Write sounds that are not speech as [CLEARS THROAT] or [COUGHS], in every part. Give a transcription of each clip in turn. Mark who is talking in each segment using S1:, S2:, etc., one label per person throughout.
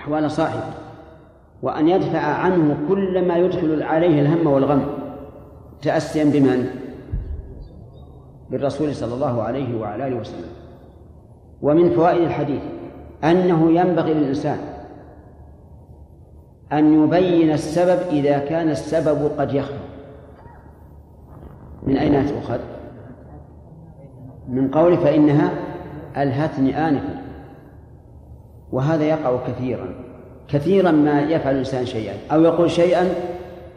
S1: أحوال صاحبه وأن يدفع عنه كل ما يدخل عليه الهم والغم تأسيا بمن؟ بالرسول صلى الله عليه وعلى آله وسلم ومن فوائد الحديث أنه ينبغي للإنسان أن يبين السبب إذا كان السبب قد يخفى من أين تؤخذ؟ من قول فإنها ألهتني آنفا وهذا يقع كثيرا كثيرا ما يفعل الإنسان شيئا أو يقول شيئا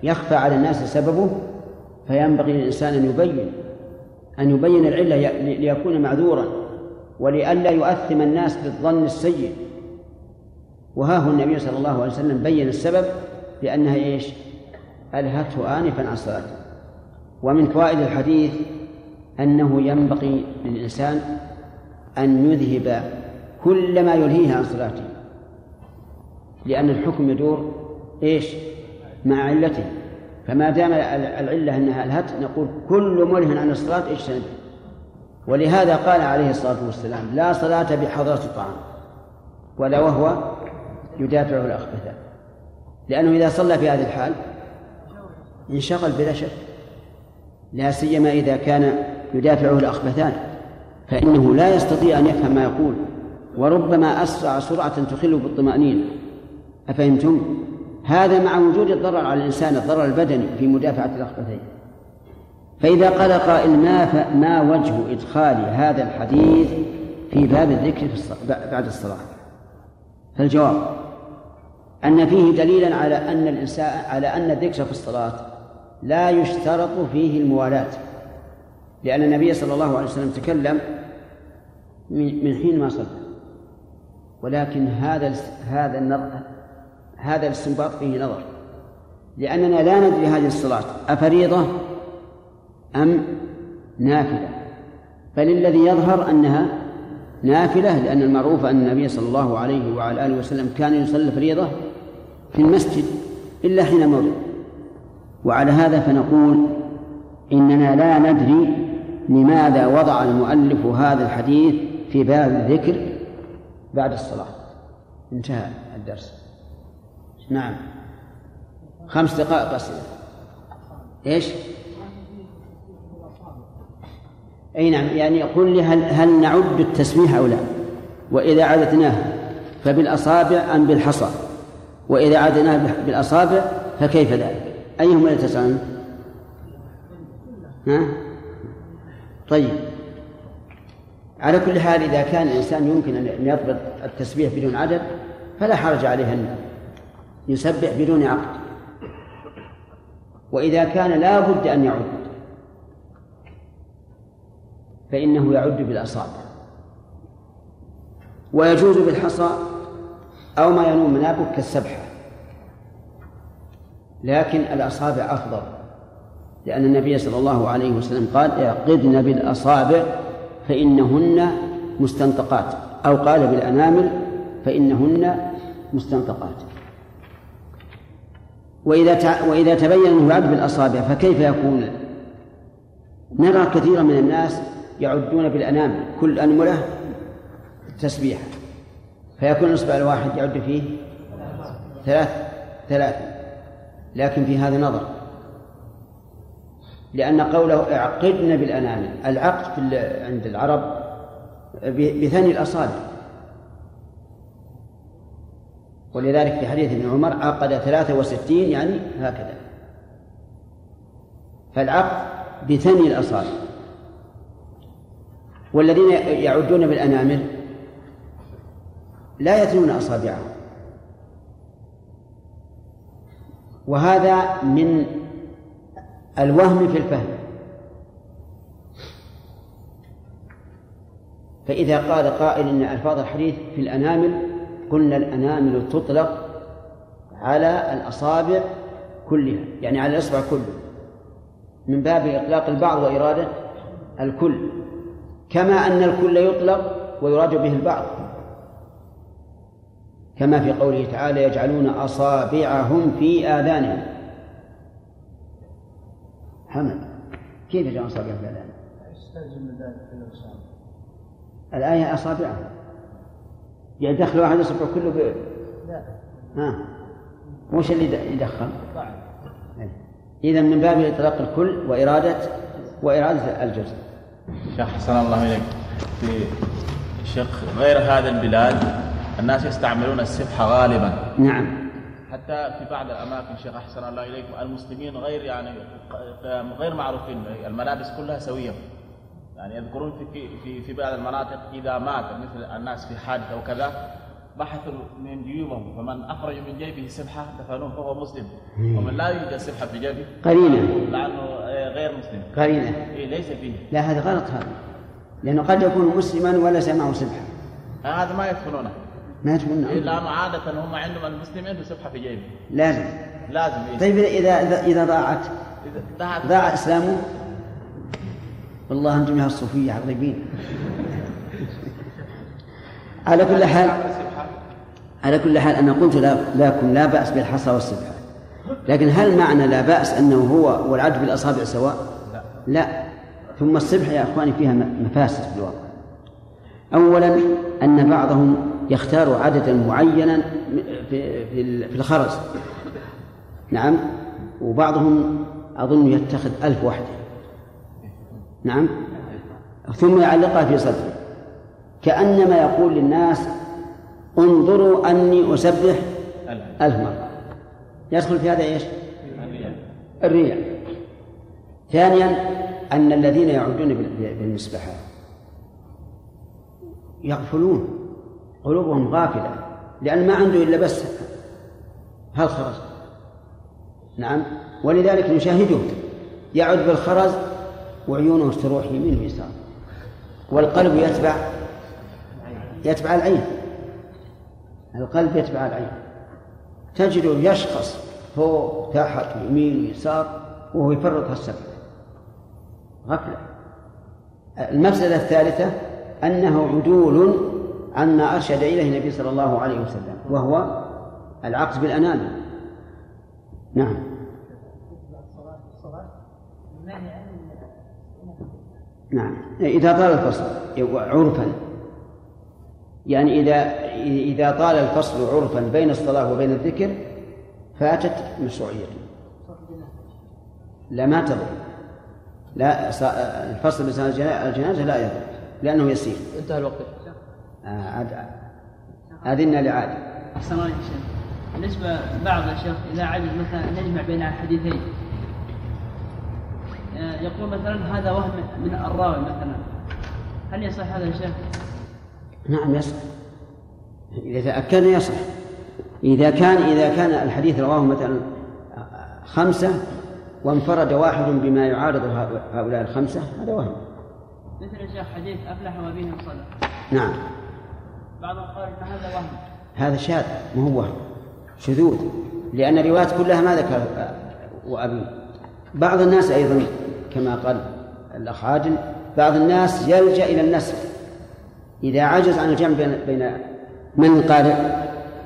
S1: يخفى على الناس سببه فينبغي للإنسان أن يبين أن يبين العلة ليكون معذورا ولئلا يؤثم الناس بالظن السيء. وها هو النبي صلى الله عليه وسلم بين السبب بأنها إيش؟ ألهته آنفا عن صلاته. ومن فوائد الحديث أنه ينبغي للإنسان أن يذهب كل ما يلهيه عن صلاته. لأن الحكم يدور إيش؟ مع علته. فما دام العلة أنها ألهت نقول كل مله عن الصلاة اجتنب ولهذا قال عليه الصلاة والسلام لا صلاة بحضرة الطعام ولا وهو يدافعه الأخبثان لأنه إذا صلى في هذه الحال انشغل بلا شك. لا سيما إذا كان يدافعه الأخبثان فإنه لا يستطيع أن يفهم ما يقول. وربما أسرع سرعة تخل بالطمأنينة. أفهمتم؟ هذا مع وجود الضرر على الإنسان الضرر البدني في مدافعة الأخبثين. فإذا قال قائل ما ما وجه إدخال هذا الحديث في باب الذكر في بعد الصلاة؟ فالجواب أن فيه دليلا على أن الإنسان على أن الذكر في الصلاة لا يشترط فيه الموالاة. لأن النبي صلى الله عليه وسلم تكلم من حين ما صلى. ولكن هذا هذا هذا الاستنباط فيه نظر. لأننا لا ندري هذه الصلاة أفريضة أم نافلة. بل الذي يظهر أنها نافلة لأن المعروف أن النبي صلى الله عليه وعلى آله وسلم كان يصلي الفريضة في المسجد إلا حين مرض وعلى هذا فنقول إننا لا ندري لماذا وضع المؤلف هذا الحديث في باب الذكر بعد الصلاة انتهى الدرس نعم خمس دقائق أسئلة إيش؟ أي نعم يعني يقول لي هل هل نعد التسبيح أو لا؟ وإذا عددناه فبالأصابع أم بالحصى؟ وإذا عددناه بالأصابع فكيف ذلك؟ أيهما يتساوون؟ ها؟ طيب على كل حال إذا كان الإنسان يمكن أن يضبط التسبيح بدون عدد فلا حرج عليه أن يسبح بدون عقد. وإذا كان لا بد أن يعد فإنه يعد بالأصابع. ويجوز بالحصى أو ما ينوم منابه كالسبحة لكن الأصابع أفضل لأن النبي صلى الله عليه وسلم قال اعقدن بالأصابع فإنهن مستنطقات. أو قال بالأنامل فإنهن مستنطقات. وإذا وإذا تبين أنه يعد بالأصابع فكيف يكون؟ نرى كثيرا من الناس يعدون بالأنامل كل أنملة تسبيحة. فيكون الإصبع الواحد يعد فيه ثلاث ثلاثة. لكن في هذا نظر. لأن قوله اعقدن بالأنامل العقد عند العرب بثني الأصابع. ولذلك في حديث ابن عمر عقد ثلاثة وستين يعني هكذا. فالعقد بثني الأصابع. والذين يعدون بالأنامل لا يثنون أصابعهم. وهذا من الوهم في الفهم. فإذا قال قائل إن ألفاظ الحديث في الأنامل قلنا الأنامل تطلق على الأصابع كلها يعني على الإصبع كله. من باب إطلاق البعض وإرادة الكل. كما أن الكل يطلق ويراد به البعض. كما في قوله تعالى يجعلون أصابعهم في آذانهم. حمد كيف يجعلون أصابعهم في آذانهم؟ الآية أصابعهم يعني دخل واحد يصبح كله ها وش اللي يدخل؟ إيه. إذا من باب إطلاق الكل وإرادة وإرادة الجزء.
S2: شيخ حسن الله إليك في شيخ غير هذا البلاد الناس يستعملون السبحة غالبا.
S1: نعم.
S2: حتى في بعض الأماكن شيخ أحسن الله إليكم المسلمين غير يعني غير معروفين الملابس كلها سوية. يعني يذكرون في في في بعض المناطق إذا مات مثل الناس في حادث أو كذا بحثوا من جيوبهم فمن أخرج من جيبه سبحه دفنوه فهو مسلم. ومن لا يوجد سبحه في جيبه
S1: قرينة.
S2: لأنه غير مسلم.
S1: قرينة.
S2: إيه ليس فيه.
S1: لا هذا غلط هذا. لأنه قد يكون مسلما وليس معه سبحه
S2: هذا ما يدفنونه
S1: ما يدفنونه
S2: إيه لأنه عادة هم عندهم المسلم عنده سبحه في جيبه
S1: لازم.
S2: لازم إيه؟
S1: طيب اذا اذا إذا ضاعت ضاع إسلامه؟ والله أنتم يا الصوفية عظيمين على كل حال على كل حال أنا قلت لكم لا بأس بالحصى والسبحة. لكن هل معنى لا بأس أنه هو والعد بالاصابع سواء؟ لا. ثم السبحه يا إخواني فيها مفاسد في الواقع. اولا أن بعضهم يختار عددا معينا في الخرز. نعم. وبعضهم أظن يتخذ ألف وحدة نعم. ثم يعلقها في صدره. كأنما يقول للناس انظروا أني أسبح ألف مرة. يدخل في هذا إيش؟ الرياء ثانيا أن الذين يعدون بالمسبحات يغفلون. قلوبهم غافلة لأن ما عنده إلا بس هل خرج؟ نعم. ولذلك نشاهده يعد بالخرز وعيونه تروح يمين ويسار والقلب يتبع يتبع العين. القلب يتبع العين. تجده يشخص فوق تحت يمين ويسار وهو يفرط السبع غفلة. المفسدة الثالثة أنه عدول عما أرشد إليه النبي صلى الله عليه وسلم وهو العقد بالأنامل نعم. نعم. إذا طال الفصل عرفا. يعني إذا إذا طال الفصل عرفا بين الصلاة وبين الذكر فاتت مشروعيته لا ما تضر. لا الفصل بين الجنازة لا يضر لأنه يسير.
S3: انتهى الوقت.
S1: آه أذنا لعادي.
S3: أحسن الله بالنسبة بعض الشيخ إذا عجز مثلا نجمع بين الحديثين. آه، يقول مثلا هذا وهم من الراوي مثلا. هل يصح هذا يا شيخ؟
S1: نعم يصح. إذا تأكد يصح. إذا كان إذا كان الحديث رواه مثلا خمسة وانفرد واحد بما يعارض هؤلاء الخمسة هذا وهم.
S3: مثل شيخ حديث أفلح وبهم صدق.
S1: نعم.
S3: بعضهم قال إن هذا وهم.
S1: هذا شاذ ما هو وهم؟ شذوذ. لأن الروايات كلها ما ذكر وأبي بعض الناس أيضا كما قال الأخ عادل بعض الناس يلجأ إلى النسخ. إذا عجز عن الجمع بين بين من قال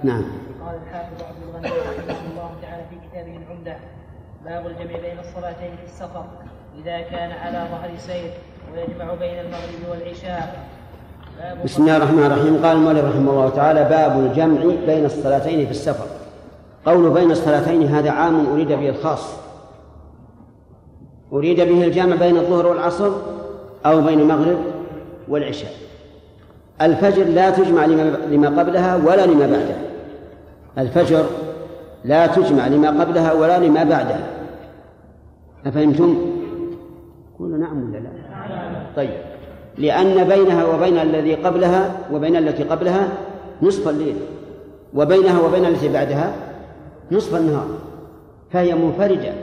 S1: نعم.
S4: قال الحافظ عبد الغني رحمه الله تعالى في كتابه العمدة باب الجمع بين الصلاتين في السفر. إذا كان على ظهر سير ويجمع بين المغرب والعشاء.
S1: بسم الله الرحمن الرحيم. قال المؤلف رحمه الله تعالى باب الجمع بين الصلاتين في السفر. قول بين الصلاتين هذا عام أريد به الخاص. أريد به الجمع بين الظهر والعصر أو بين المغرب والعشاء. الفجر لا تجمع لما قبلها ولا لما بعدها. الفجر لا تجمع لما قبلها ولا لما بعدها. أفهمتم؟ قولوا نعم ولا لا؟ طيب. لأن بينها وبين الذي قبلها وبين التي قبلها نصف الليل وبينها وبين التي بعدها نصف النهار فهي منفردة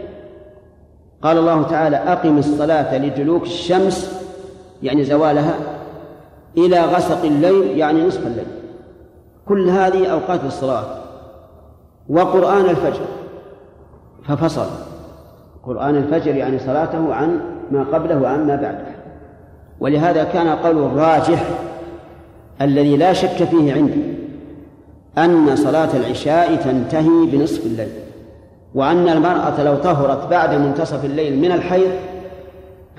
S1: قال الله تعالى أقم الصلاة لدلوك الشمس يعني زوالها إلى غسق الليل يعني نصف الليل. كل هذه أوقات الصلاة. وقرآن الفجر ففصل. قرآن الفجر يعني صلاته عن ما قبله وعن ما بعده. ولهذا كان قول الراجح الذي لا شك فيه عندي أن صلاة العشاء تنتهي بنصف الليل وأن المرأة لو طهرت بعد منتصف الليل من الحيض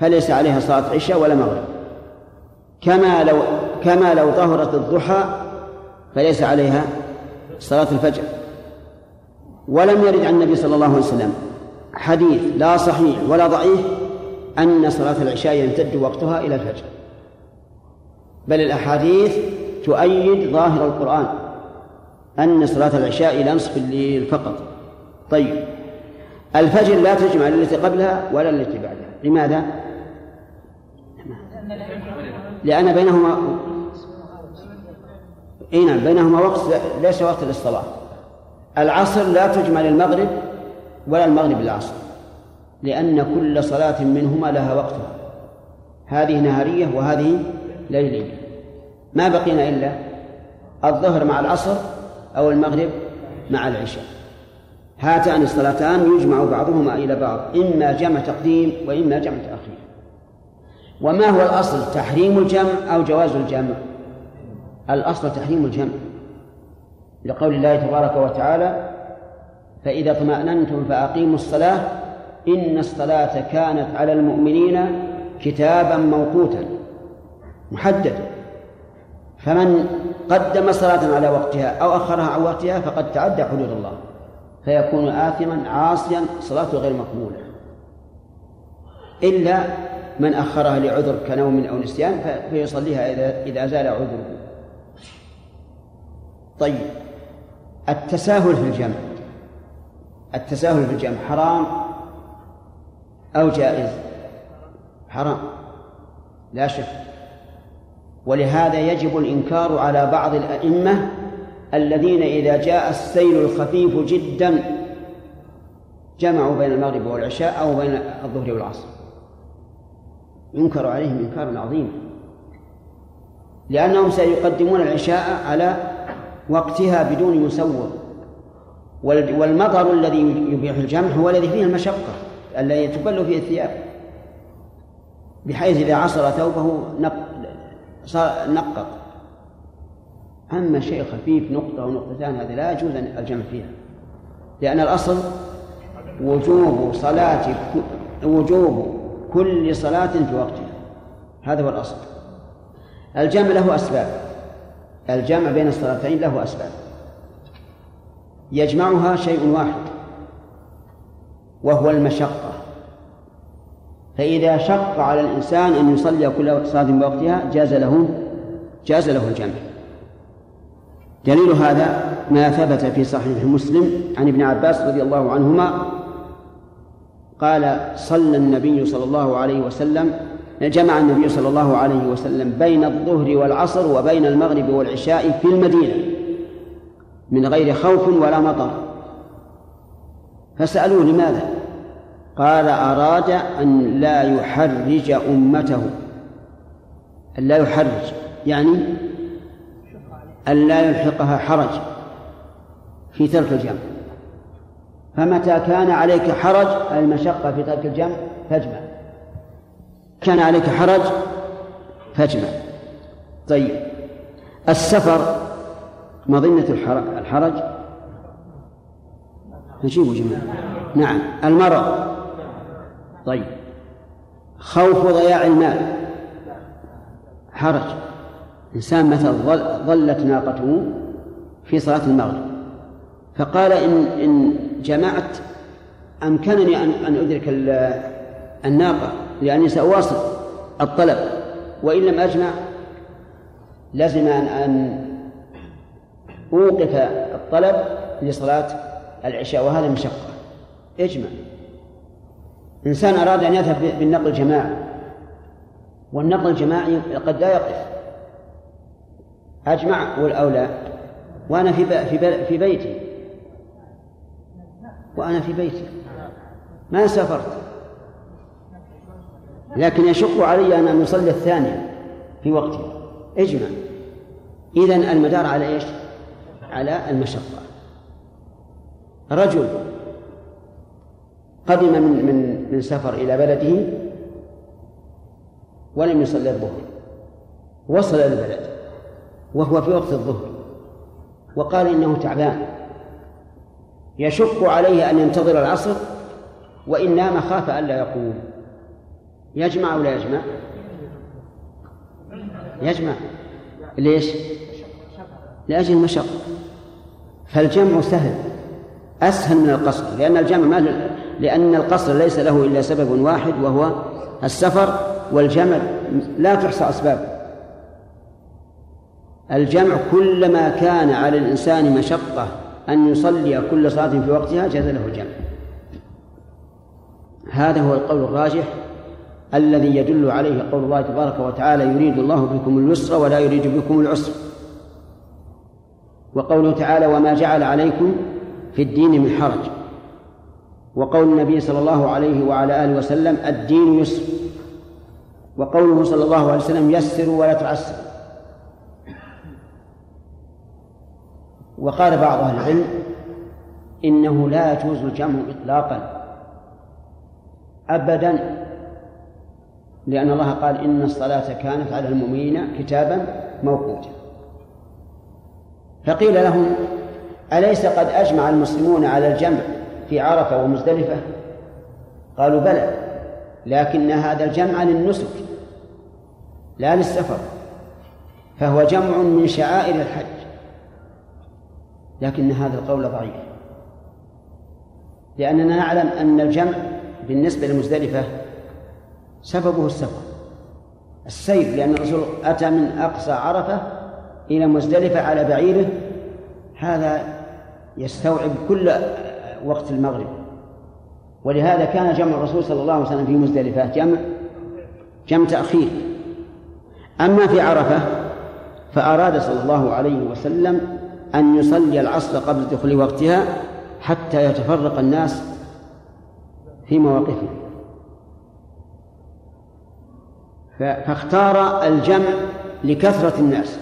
S1: فليس عليها صلاة عشاء ولا مغرب. كما لو كما لو طهرت الضحى فليس عليها صلاة الفجر. ولم يرد عن النبي صلى الله عليه وسلم حديث لا صحيح ولا ضعيف أن صلاة العشاء يمتد وقتها إلى الفجر. بل الأحاديث تؤيد ظاهر القرآن أن صلاة العشاء إلى نصف الليل فقط. طيب الفجر لا تجمع التي قبلها ولا التي بعدها. لماذا؟ لأن بينهما إي نعم بينهما وقت ليس وقت للصلاة. العصر لا تجمع للمغرب ولا المغرب للعصر. لأن كل صلاة منهما لها وقتها. هذه نهارية وهذه ليلية. ما بقينا إلا الظهر مع العصر أو المغرب مع العشاء. هاتان الصلاتان يجمع بعضهما إلى بعض إما جمع تقديم وإما جمع تأخير. وما هو الأصل؟ تحريم الجمع أو جواز الجمع؟ الأصل تحريم الجمع. لقول الله تبارك وتعالى فإذا اطمأننتم فأقيموا الصلاة إن الصلاة كانت على المؤمنين كتابا موقوتا محددا. فمن قدم صلاة على وقتها أو أخرها عن وقتها فقد تعدى حدود الله فيكون آثما عاصيا صلاته غير مقبولة. إلا من أخرها لعذر كنوم أو نسيان فيصليها إذا إذا زال عذره. طيب التساهل في الجمع. التساهل في الجمع حرام أو جائز. حرام. لا شك. ولهذا يجب الإنكار على بعض الأئمة الذين إذا جاء السيل الخفيف جدا جمعوا بين المغرب والعشاء أو بين الظهر والعصر. ينكر عليهم إنكارا عظيما لأنهم سيقدمون العشاء على وقتها بدون مسوغ والمطر الذي يبيح الجمع هو الذي فيه المشقة. الذي تبل فيه الثياب. بحيث إذا عصر ثوبه صار نقط أما شيء خفيف نقطة أو نقطتان هذه لا يجوز الجمع فيها. لأن الأصل وجوب صلاة وجوب كل صلاة في وقتها. هذا هو الأصل. الجمع له أسباب. الجمع بين الصلاتين له أسباب. يجمعها شيء واحد. وهو المشقة. فإذا شق على الإنسان أن يصلي كل صلاة بوقتها جاز له جاز له الجمع. دليل هذا ما ثبت في صحيح مسلم عن ابن عباس رضي الله عنهما قال صلى النبي صلى الله عليه وسلم جمع النبي صلى الله عليه وسلم بين الظهر والعصر وبين المغرب والعشاء في المدينة من غير خوف ولا مطر. فسألوه لماذا؟ قال أراد أن لا يحرج أمته. أن لا يحرج يعني أن لا يلحقها حرج في ترك الجمع. فمتى كان عليك حرج المشقة في ترك الجمع فاجمع. كان عليك حرج فاجمع. طيب السفر مظنة الحرج؟ نجيبه جماعة. نعم المرض طيب. خوف ضياع المال. حرج. إنسان مثلا ظلت ناقته في صلاة المغرب فقال إن إن جمعت أمكنني أن أن أدرك الناقة لأني سأواصل الطلب وإن لم أجمع لزم أن أن أوقف الطلب لصلاة العشاء وهذا مشقة. اجمع. إنسان أراد أن يذهب بالنقل الجماعي والنقل الجماعي قد لا يقف. أجمع والأولى وأنا في في في بيتي. وأنا في بيتي. ما سافرت. لكن يشق علي أن أصلي الثانية في وقتها اجمع. إذن المدار على إيش؟ على المشقة. رجل. قدم من من من سفر إلى بلده ولم يصلي الظهر. وصل البلد وهو في وقت الظهر وقال إنه تعبان. يشق عليه أن ينتظر العصر وإن نام خاف ألا يقوم. يجمع أو لا يجمع؟ يجمع. ليش؟ لأجل المشقة فالجمع سهل أسهل من القصر لأن الجمع ما لأن القصر ليس له إلا سبب واحد وهو السفر والجمع. لا تحصى أسبابه الجمع كلما كان على الإنسان مشقة أن يصلي كل صلاة في وقتها جاز له الجمع. هذا هو القول الراجح الذي يدل عليه قول الله تبارك وتعالى يريد الله بكم اليسر ولا يريد بكم العسر. وقوله تعالى وما جعل عليكم في الدين من حرج وقول النبي صلى الله عليه وعلى آله وسلم الدين يسر. وقوله صلى الله عليه وسلم يسروا ولا تعسروا وقال بعض أهل العلم إنه لا يجوز الجمع إطلاقا. أبدا. لأن الله قال إن الصلاة كانت على المؤمنين كتابا موقوتا. فقيل لهم أليس قد أجمع المسلمون على الجمع في عرفة ومزدلفة؟ قالوا بلى لكن هذا الجمع للنسك لا للسفر فهو جمع من شعائر الحج. لكن هذا القول ضعيف لأننا نعلم أن الجمع بالنسبة لمزدلفة سببه السفر السير لأن الرسول أتى من أقصى عرفة إلى مزدلفة على بعيره هذا يستوعب كل وقت المغرب. ولهذا كان جمع الرسول صلى الله عليه وسلم في مزدلفة. جمع جمع تأخير. أما في عرفة فأراد صلى الله عليه وسلم أن يصلي العصر قبل دخول وقتها حتى يتفرق الناس في مواقفهم فاختار الجمع لكثرة الناس.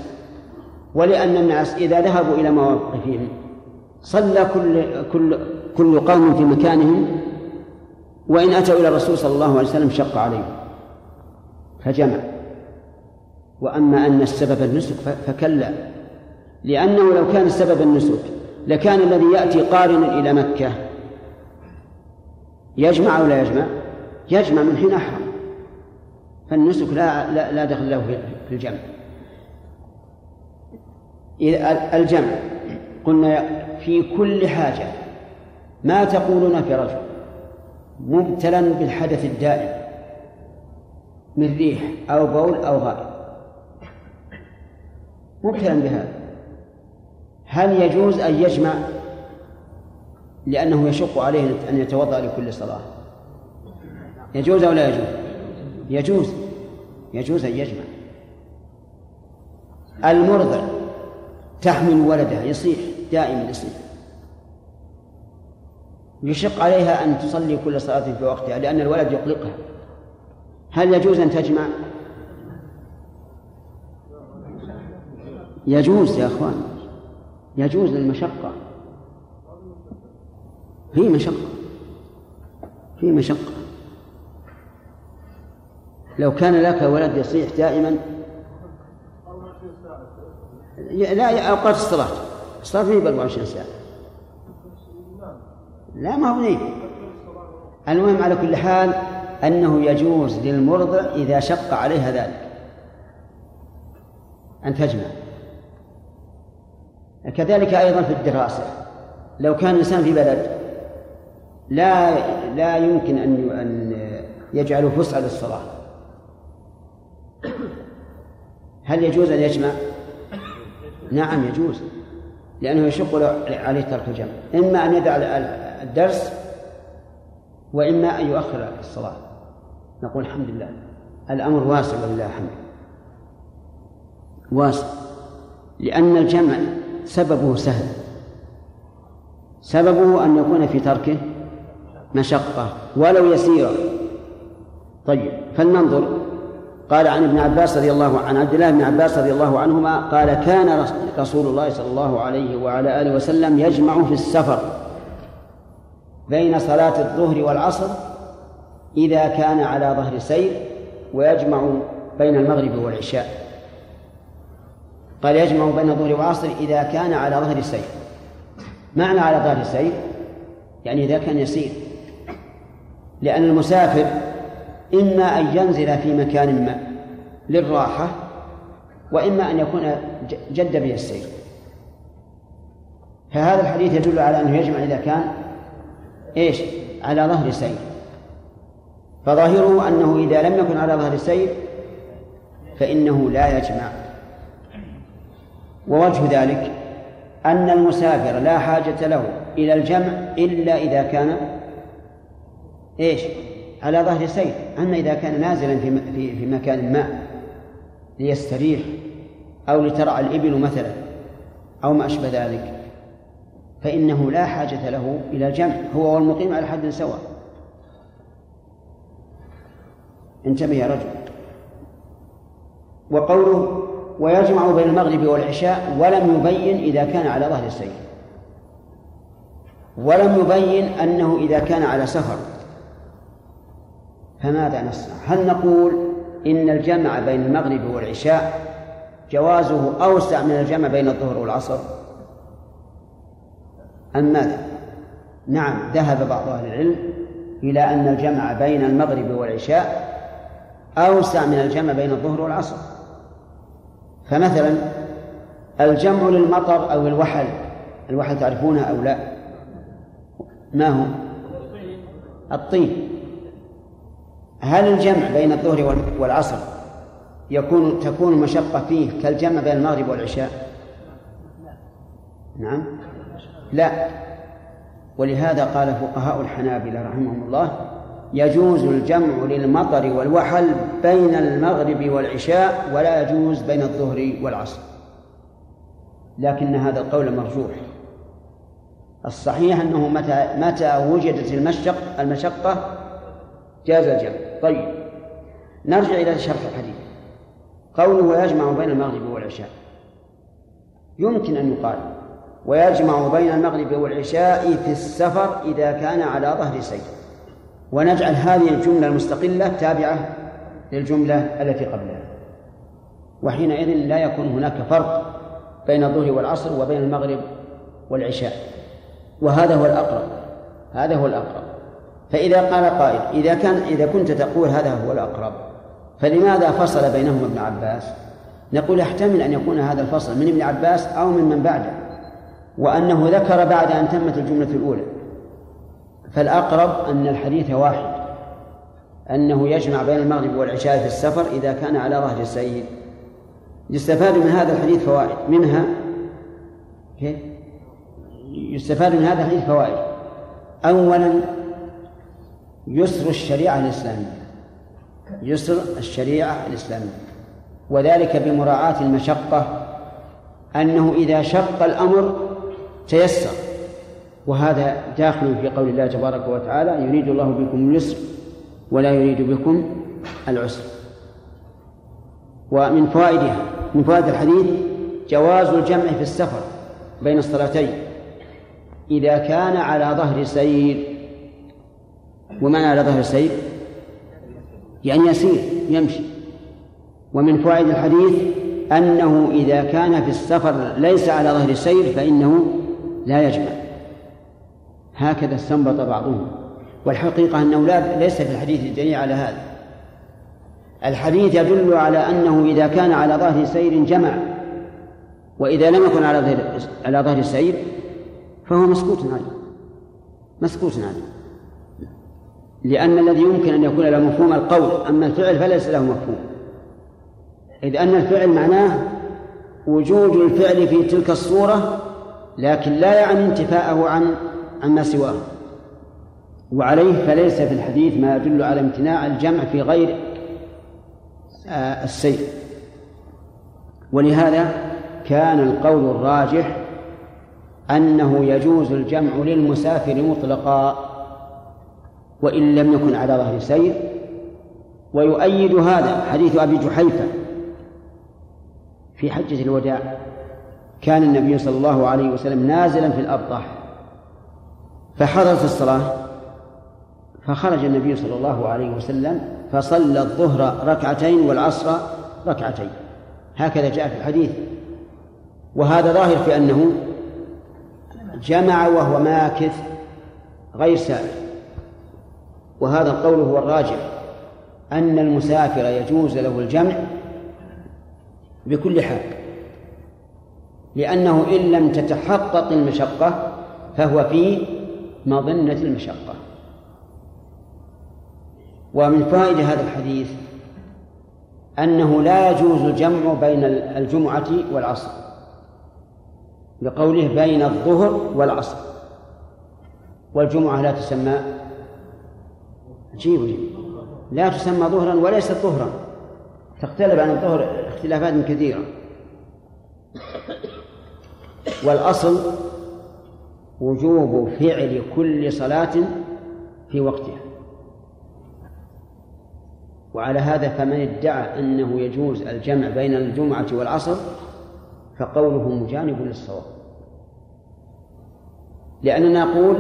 S1: ولأن الناس إذا ذهبوا إلى مواقفهم صلى كل كل كل قوم في مكانهم وإن أتوا إلى الرسول صلى الله عليه وسلم شق عليهم فجمع. وأما أن السبب النسك فكلا لأنه لو كان السبب النسك لكان الذي يأتي قارنا إلى مكة. يجمع أو لا يجمع؟ يجمع من حين أحرم. فالنسك لا لا, لا دخل له في الجمع. الجمع قلنا في كل حاجة ما تقولون في رجل مبتلا بالحدث الدائم من ريح أو بول أو غائب. مبتلا بهذا. هل يجوز أن يجمع لأنه يشق عليه أن يتوضأ لكل صلاة؟ يجوز أو لا يجوز؟ يجوز. يجوز أن يجمع. المرضع تحمل ولدها يصيح دائما يصيح. يشق عليها أن تصلي كل صلاة في وقتها لأن الولد يقلقها. هل يجوز أن تجمع؟ يجوز يا أخوان. يجوز للمشقة. في مشقة. في مشقة. لو كان لك ولد يصيح دائما لا أوقات الصلاة. الصلاة ما هي ب 24 ساعة. لا ما هو نيم المهم على كل حال أنه يجوز للمرضع إذا شق عليها ذلك. أن تجمع كذلك أيضا في الدراسة. لو كان الإنسان في بلد لا لا يمكن أن أن يجعله فسحة للصلاة. هل يجوز أن يجمع؟ نعم يجوز لأنه يشق عليه ترك الجمع. إما أن يدع الدرس وإما أن يؤخر الصلاة. نقول الحمد لله. الأمر واسع ولله الحمد. واسع. لأن الجمع سببه سهل. سببه أن يكون في تركه مشقة ولو يسيرة. طيب فلننظر. قال عن ابن عباس رضي الله عن عبد الله بن عباس رضي الله عنهما قال كان رسول الله صلى الله عليه وعلى آله وسلم يجمع في السفر بين صلاة الظهر والعصر إذا كان على ظهر سير ويجمع بين المغرب والعشاء. قال يجمع بين الظهر والعصر إذا كان على ظهر سير. معنى على ظهر سير؟ يعني إذا كان يسير. لأن المسافر إما أن ينزل في مكان ما للراحة وإما أن يكون جد به السير. فهذا الحديث يدل على أنه يجمع إذا كان إيش؟ على ظهر سير فظاهره أنه إذا لم يكن على ظهر سير فإنه لا يجمع. ووجه ذلك أن المسافر لا حاجة له إلى الجمع إلا إذا كان إيش؟ على ظهر سير أما إذا كان نازلا في في في مكان ما ليستريح أو لترعى الإبل مثلا أو ما أشبه ذلك. فإنه لا حاجة له إلى الجمع هو والمقيم على حد سواء. انتبه يا رجل. وقوله ويجمع بين المغرب والعشاء ولم يبين إذا كان على ظهر السير ولم يبين أنه إذا كان على سفر. فماذا نصنع؟ هل نقول إن الجمع بين المغرب والعشاء جوازه أوسع من الجمع بين الظهر والعصر؟ أم ماذا؟ نعم ذهب بعض أهل العلم إلى أن الجمع بين المغرب والعشاء أوسع من الجمع بين الظهر والعصر. فمثلا الجمع للمطر أو الوحل الوحل تعرفونه أو لا؟ ما هو؟ الطين. هل الجمع بين الظهر والعصر يكون تكون المشقة فيه كالجمع بين المغرب والعشاء؟ نعم. لا. ولهذا قال فقهاء الحنابلة رحمهم الله يجوز الجمع للمطر والوحل بين المغرب والعشاء ولا يجوز بين الظهر والعصر. لكن هذا القول مرجوح. الصحيح أنه متى متى وجدت المشق المشقة جاز الجمع. طيب. نرجع إلى شرح الحديث. قوله يجمع بين المغرب والعشاء. يمكن أن يقال ويجمع بين المغرب والعشاء في السفر إذا كان على ظهر سير ونجعل هذه الجملة المستقلة تابعة للجملة التي قبلها. وحينئذ لا يكون هناك فرق بين الظهر والعصر وبين المغرب والعشاء. وهذا هو الأقرب. هذا هو الأقرب. فإذا قال قائل إذا كان إذا كنت تقول هذا هو الأقرب فلماذا فصل بينهما ابن عباس؟ نقول يحتمل أن يكون هذا الفصل من ابن عباس أو من من بعده. وأنه ذكر بعد أن تمت الجملة الأولى. فالأقرب أن الحديث واحد أنه يجمع بين المغرب والعشاء في السفر إذا كان على ظهر السيد. يستفاد من هذا الحديث فوائد. منها كيف؟ يستفاد من هذا الحديث فوائد. أولا يسر الشريعة الإسلامية. يسر الشريعة الإسلامية. وذلك بمراعاة المشقة أنه إذا شق الأمر تيسر. وهذا داخل في قول الله تبارك وتعالى يريد الله بكم اليسر ولا يريد بكم العسر. ومن فوائدها من فوائد الحديث جواز الجمع في السفر بين الصلاتين إذا كان على ظهر سير. ومعنى على ظهر سير؟ يعني يسير يمشي. ومن فوائد الحديث أنه إذا كان في السفر ليس على ظهر سير فإنه لا يجمع. هكذا استنبط بعضهم. والحقيقة أنه لا ليس في الحديث دليل على هذا. الحديث يدل على أنه إذا كان على ظهر سير جمع. وإذا لم يكن على ظهر على ظهر السير فهو مسكوت عليه. مسكوت عليه. لأن الذي يمكن أن يكون له مفهوم القول أما الفعل فليس له مفهوم. إذ أن الفعل معناه وجود الفعل في تلك الصورة لكن لا يعني انتفاءه عن عما سواه. وعليه فليس في الحديث ما يدل على امتناع الجمع في غير آه، السير ولهذا كان القول الراجح أنه يجوز الجمع للمسافر مطلقا وإن لم يكن على ظهر سير ويؤيد هذا حديث أبي جحيفة في حجة الوداع. كان النبي صلى الله عليه وسلم نازلا في الأبطح فحضرت الصلاة فخرج النبي صلى الله عليه وسلم فصلى الظهر ركعتين والعصر ركعتين. هكذا جاء في الحديث. وهذا ظاهر في أنه جمع وهو ماكث غير سائر وهذا القول هو الراجع أن المسافر يجوز له الجمع بكل حال. لأنه إن لم تتحقق المشقة فهو في مظنة المشقة. ومن فوائد هذا الحديث أنه لا يجوز الجمع بين الجمعة والعصر لقوله بين الظهر والعصر. والجمعة لا تسمى جيب لا تسمى ظهرا وليست ظهرا تختلف عن الظهر اختلافات كثيرة. والأصل وجوب فعل كل صلاة في وقتها. وعلى هذا فمن ادعى أنه يجوز الجمع بين الجمعة والعصر فقوله مجانب للصواب. لأننا نقول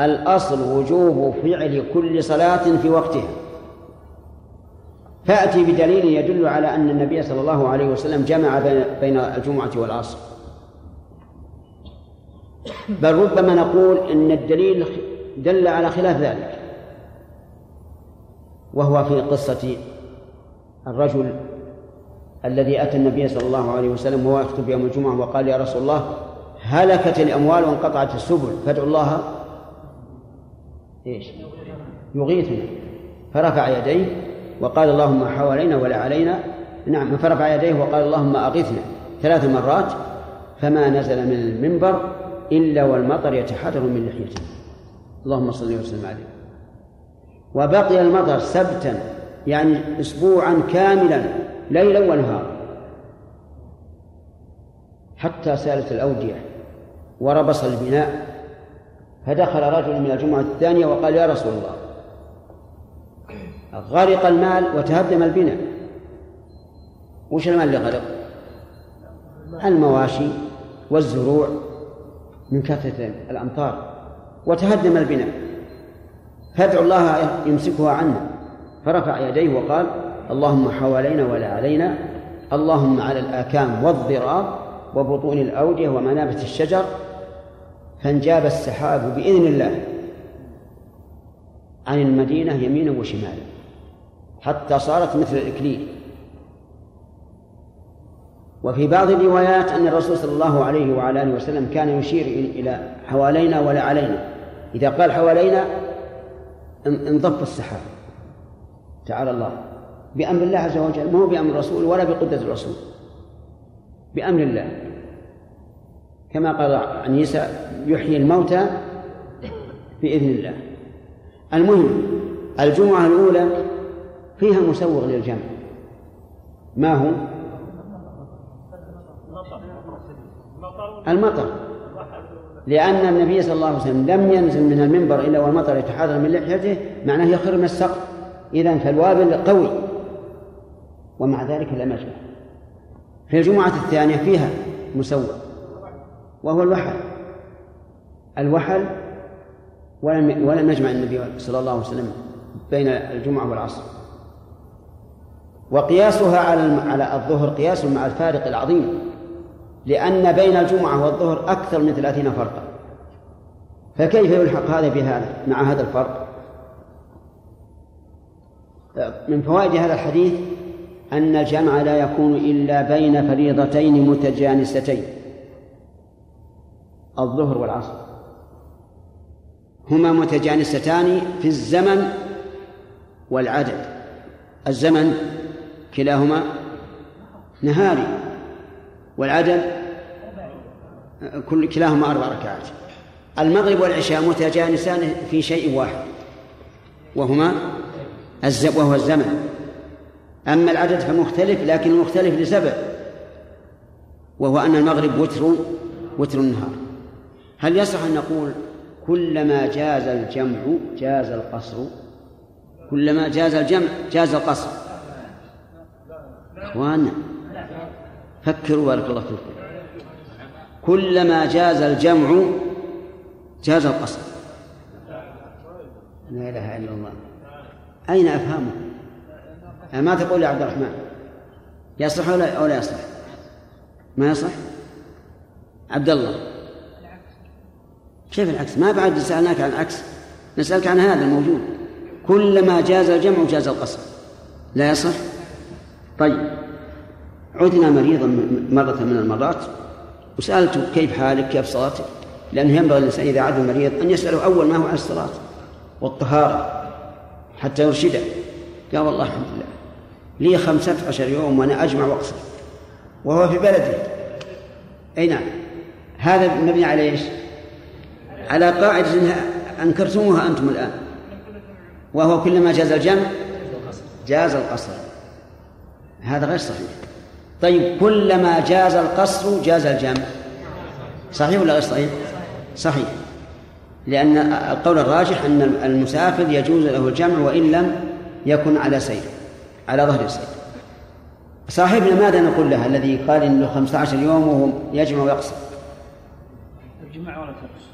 S1: الأصل وجوب فعل كل صلاة في وقتها. فأتي بدليل يدل على أن النبي صلى الله عليه وسلم جمع بين الجمعة والعصر. بل ربما نقول إن الدليل دل على خلاف ذلك وهو في قصة الرجل الذي أتى النبي صلى الله عليه وسلم وهو يخطب يوم الجمعة وقال يا رسول الله هلكت الأموال وانقطعت السبل فادعوا الله إيش؟ يغيثنا فرفع يديه وقال اللهم حوالينا ولا علينا نعم فرفع يديه وقال اللهم أغثنا ثلاث مرات فما نزل من المنبر إلا والمطر يتحرر من لحيته اللهم صل وسلم عليه. وبقي المطر سبتا يعني أسبوعا كاملا ليلا ونهارا. حتى سالت الأودية وربص البناء فدخل رجل من الجمعة الثانية وقال يا رسول الله. غرق المال وتهدم البناء. وش المال اللي غرق؟ المواشي والزروع. من كثرة الأمطار وتهدم البناء. فادعوا الله يمسكها عنا. فرفع يديه وقال اللهم حوالينا ولا علينا. اللهم على الآكام والضراب وبطون الأودية ومنابت الشجر. فانجاب السحاب بإذن الله. عن المدينة يمينا وشمالا. حتى صارت مثل الإكليل. وفي بعض الروايات أن الرسول صلى الله عليه وعلى آله وسلم كان يشير إلى حوالينا ولا علينا. إذا قال حوالينا انضف السحاب تعالى الله. بأمر الله عز وجل. ما هو بأمر الرسول ولا بقدرة الرسول. بأمر الله. كما قال عن عيسى يحيي الموتى بإذن الله. المهم الجمعة الأولى فيها مسوغ للجمع. ما هو؟ المطر. لأن النبي صلى الله عليه وسلم لم ينزل من المنبر إلا والمطر يتحرر من لحيته معناه يخر من السقف. إذا فالوابل قوي. ومع ذلك لم يجمع في الجمعة الثانية فيها مسوى وهو الوحل. الوحل ولم ولم يجمع النبي صلى الله عليه وسلم بين الجمعة والعصر. وقياسها على على الظهر قياس مع الفارق العظيم. لأن بين الجمعة والظهر أكثر من ثلاثين فرقا. فكيف يلحق هذا بهذا مع هذا الفرق؟ من فوائد هذا الحديث أن الجمع لا يكون إلا بين فريضتين متجانستين الظهر والعصر. هما متجانستان في الزمن والعدد. الزمن كلاهما نهاري. والعدد؟ كل كلاهما أربع ركعات. المغرب والعشاء متجانسان في شيء واحد وهما وهو الزمن. أما العدد فمختلف لكن مختلف لسبب وهو أن المغرب وتر وتر النهار. هل يصح أن نقول كلما جاز الجمع جاز القصر؟ كلما جاز الجمع جاز القصر. إخواننا فكروا بارك الله فيكم. كلما جاز الجمع جاز القصر لا إله إلا الله. أين أفهمه ما تقول يا عبد الرحمن. يصلح ولا أو لا يصلح؟ ما يصلح؟ عبد الله. كيف العكس؟ ما بعد سألناك عن العكس نسألك عن هذا الموجود. كلما جاز الجمع جاز القصر لا يصح طيب. عدنا مريضا مرة من المرات وسألته كيف حالك كيف صلاتك؟ لأنه ينبغي الإنسان إذا عاد المريض أن يسأله أول ما هو عن الصلاة والطهارة حتى يرشده. قال والله الحمد لله. لي خمسة عشر يوم وأنا أجمع وأقصر وهو في بلده. أي نعم. هذا مبني على إيش؟ على قاعدة أنكرتموها أنتم الآن. وهو كلما جاز الجمع جاز القصر. هذا غير صحيح. طيب كلما جاز القصر جاز الجمع. صحيح ولا غير صحيح؟ صحيح. لأن القول الراجح أن المسافر يجوز له الجمع وإن لم يكن على سير على ظهر السير. صاحبنا ماذا نقول له؟ الذي قال إنه 15 يوم وهو يجمع ويقصر.
S3: الجمع ولا تقصر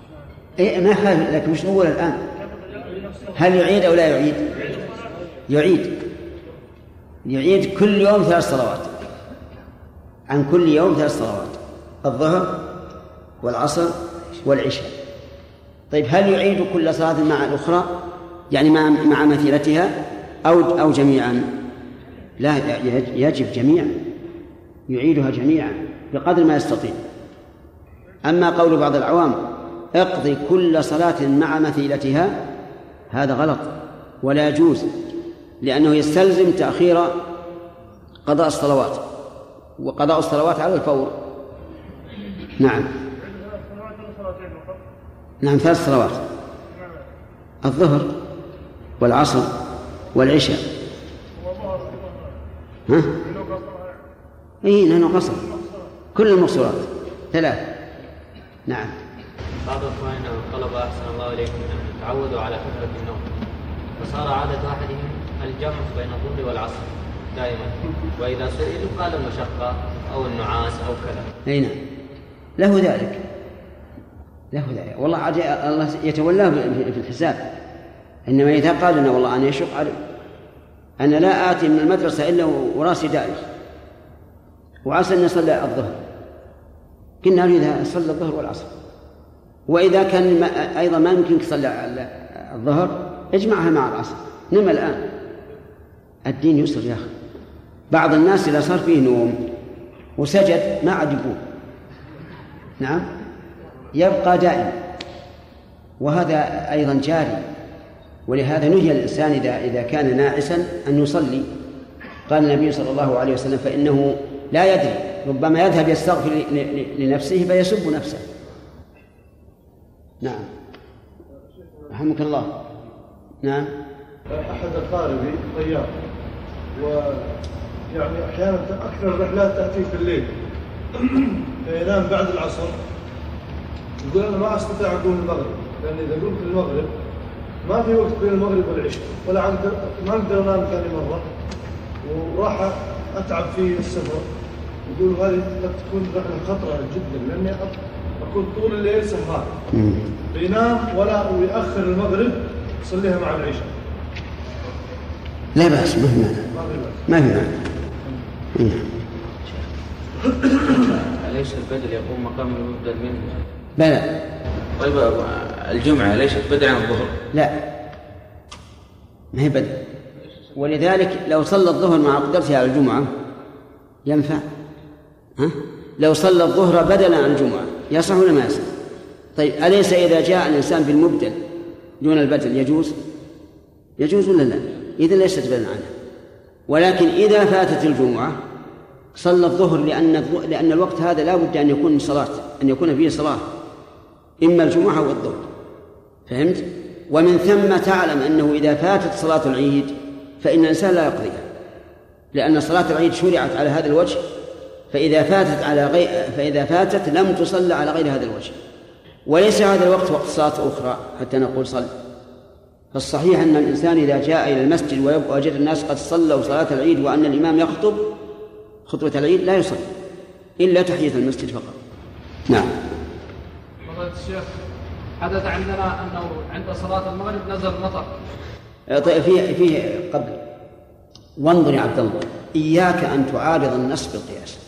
S1: اي ما خالف لكن مش نقول الآن. هل يعيد أو لا يعيد؟ يعيد. يعيد كل يوم ثلاث صلوات. عن كل يوم ثلاث صلوات الظهر والعصر والعشاء. طيب هل يعيد كل صلاة مع الأخرى؟ يعني مع مع مثيلتها؟ أو أو جميعا؟ لا يجب جميعا يعيدها جميعا بقدر ما يستطيع. أما قول بعض العوام اقضي كل صلاة مع مثيلتها هذا غلط ولا يجوز لأنه يستلزم تأخير قضاء الصلوات. وقضاء الصلوات على الفور. نعم. نعم ثلاث صلوات. الظهر والعصر والعشاء. ها؟ اي لأنه قصر. كل المقصورات. ثلاث. نعم.
S5: بعض اخواننا طلب أحسن الله إليكم تعودوا على كثره النوم. فصار عادة أحدهم الجمع بين الظهر والعصر. دائما. وإذا سئلوا قال المشقة أو النعاس أو كذا.
S1: أي نعم. له ذلك. له ذلك. والله عاد الله يتولاه في الحساب. إنما إذا قال لنا والله أنا يشق علي. أنا لا آتي من المدرسة إلا وراسي دائر وعسى أن يصلي الظهر. كنا نريد ان صلى الظهر والعصر. وإذا كان أيضا ما يمكنك تصلي الظهر اجمعها مع العصر. نم الآن الدين يسر يا أخي. بعض الناس إذا صار فيه نوم وسجد ما عاد يقوم. نعم؟ يبقى دائما وهذا أيضا جاري. ولهذا نهي الإنسان إذا إذا كان ناعسا أن يصلي. قال النبي صلى الله عليه وسلم فإنه لا يدري ربما يذهب يستغفر لنفسه فيسب نفسه. نعم. رحمك الله. نعم.
S6: أحد أقاربي طيار ويعني أحيانا أكثر الرحلات تأتي في الليل. [CLEARS THROAT] فينام بعد العصر. يقول أنا ما أستطيع اقوم المغرب لأن إذا قمت المغرب ما في وقت بين المغرب والعشاء ولا أقدر ما أقدر أنام ثاني مرة. وراح أتعب في السفر. يقول هذه قد تكون رحلة خطرة جدا لأني أكون طول الليل سهران. بينام ولا ويأخر المغرب يصليها مع العشاء.
S1: لا بأس ما في مانع. ما في مانع.
S5: أليس البدل يقوم مقام المبدل منه
S1: بلى
S5: طيب الجمعة ليست بدل عن الظهر؟
S1: لا ما هي بدل ولذلك لو صلى الظهر مع قدرته على الجمعة ينفع ها؟ لو صلى الظهر بدلا عن الجمعة يصح ولا ما يصح؟ طيب أليس إذا جاء الإنسان بالمبدل دون البدل يجوز؟ يجوز ولا لا؟ إذا ليست بدلا عنه ولكن إذا فاتت الجمعة صلى الظهر لأن لأن الوقت هذا لا بد أن يكون صلاة أن يكون فيه صلاة إما الجمعة أو الظهر. فهمت؟ ومن ثم تعلم أنه إذا فاتت صلاة العيد فإن الإنسان لا يقضيها. لأن صلاة العيد شرعت على هذا الوجه فإذا فاتت على غير فإذا فاتت لم تصلى على غير هذا الوجه. وليس هذا الوقت وقت صلاة أخرى حتى نقول صل فالصحيح أن الإنسان إذا جاء إلى المسجد ووجد الناس قد صلوا صلاة العيد وأن الإمام يخطب خطبة العيد لا يصلي إلا تحية المسجد فقط. نعم.
S7: فضيلة الشيخ حدث عندنا أنه عند صلاة المغرب نزل مطر.
S1: طيب فيه فيه قبل. وانظر يا عبد الله إياك أن تعارض النص بالقياس.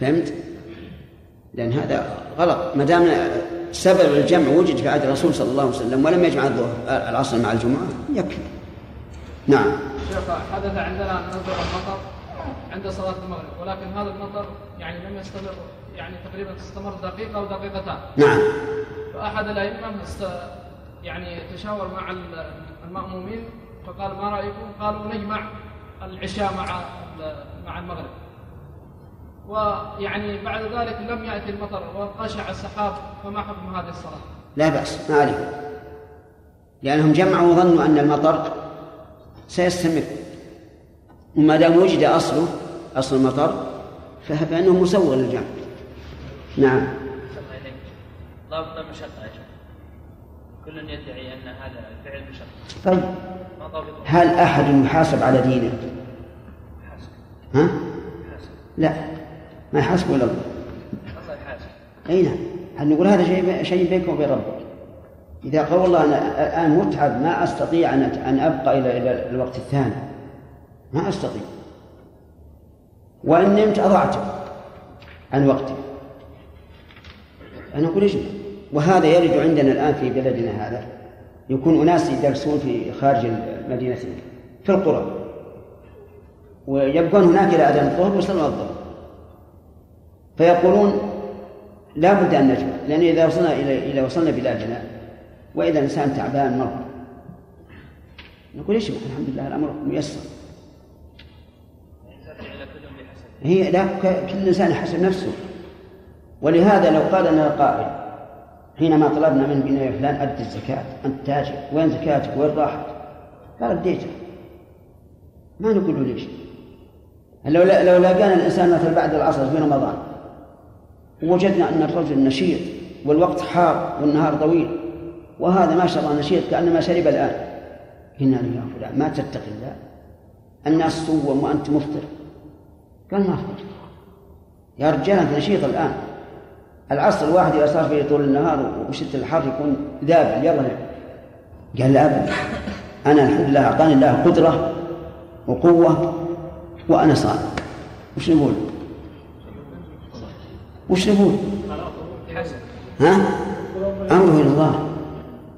S1: فهمت؟ لأن هذا غلط. ما دام سبب الجمع وجد في عهد الرسول صلى الله عليه وسلم ولم يجمع العصر مع الجمعة يكفي. نعم.
S7: شيخ حدث عندنا نزل المطر عند صلاة المغرب ولكن هذا المطر يعني لم يستمر يعني تقريبا تستمر دقيقة أو دقيقتان.
S1: نعم.
S7: فأحد الأئمة است... يعني تشاور مع المأمومين فقال ما رأيكم؟ قالوا نجمع العشاء مع مع المغرب. ويعني بعد ذلك لم يأتي المطر وقشع السحاب فما حكم هذه الصلاة؟
S1: لا بأس ما عليه. لأنهم جمعوا وظنوا أن المطر سيستمر. وما دام وجد أصله أصل المطر فإنه مسوغ للجمع. نعم.
S3: ضابط المشقة يا شيخ كل يدعي أن هذا الفعل مشقة
S1: طيب. هل أحد يحاسب على دينه؟ ها؟ لا. ما يحاسب إلا الله. أي نعم. هل نقول هذا شيء شيء بينك وبين ربك؟ إذا قال والله أنا الآن متعب ما أستطيع أن أن أبقى إلى إلى الوقت الثاني. ما أستطيع. وإن نمت أضعت عن وقتي. أنا أقول اجمع وهذا يرد عندنا الآن في بلدنا هذا. يكون أناس يدرسون في خارج المدينة في القرى. ويبقون هناك إلى أذان الظهر ويصلون الظهر. فيقولون لا بد أن نجمع لأن إذا وصلنا إلى إلى وصلنا بلادنا وإذا الإنسان تعبان مرة نقول إيش الحمد لله الأمر ميسر. هي لا كل إنسان يحسب نفسه. ولهذا لو قال لنا قائل حينما طلبنا من بنا فلان أدي الزكاة أنت تاجر وين زكاتك؟ وين راحت؟ قال أديتها ما نقول له ليش؟ لو لو لقانا الإنسان مثلا بعد العصر في رمضان ووجدنا أن الرجل نشيط والوقت حار والنهار طويل وهذا ما شاء الله نشيط كأنما شرب الآن. قلنا له يا فلان ما تتقي الله. الناس صوم وأنت مفطر. قال ما أفطر يا رجال أنت نشيط الآن. العصر الواحد إذا صار فيه طول النهار وشدة الحر يكون ذابل يلا. قال لا أبدا. أنا الحمد لله أعطاني الله قدرة وقوة وأنا صائم. وش نقول؟ وش نقول؟ ها؟ أمره إلى الله.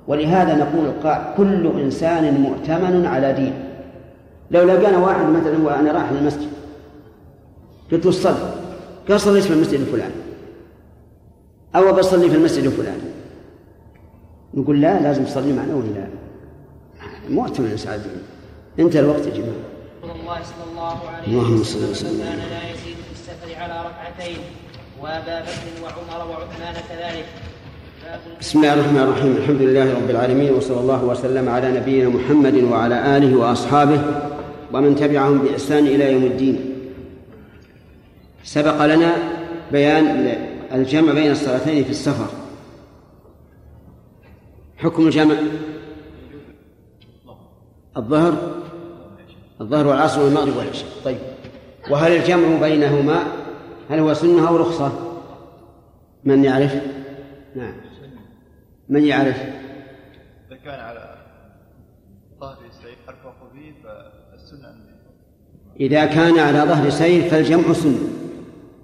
S1: ولهذا نقول كل إنسان مؤتمن على دين. لو لقانا واحد مثلا وأنا رايح للمسجد قلت له صل. قال صليت في المسجد الفلاني. أو بصلي في المسجد الفلاني. نقول لا لازم تصلي معنا ولا لا؟ مؤتمن سعد انت الوقت يا جماعة.
S4: رسول الله صلى الله عليه وسلم. كان لا يزيد في السفر على ركعتين. وأبا بكر وعمر وعثمان كذلك.
S1: بسم الله الرحمن الرحيم. الحمد لله رب العالمين وصلى الله وسلم على نبينا محمد وعلى آله وأصحابه ومن تبعهم بإحسان إلى يوم الدين. سبق لنا بيان الجمع بين الصلاتين في السفر. حكم الجمع؟ الظهر؟ الظهر والعصر والمغرب والعشاء. طيب. وهل الجمع بينهما هل هو سنة أو رخصة؟ من يعرف؟ نعم. من يعرف؟
S8: إذا كان على ظهر السيف أرفق به فالسنة
S1: إذا كان على ظهر سير فالجمع سنة.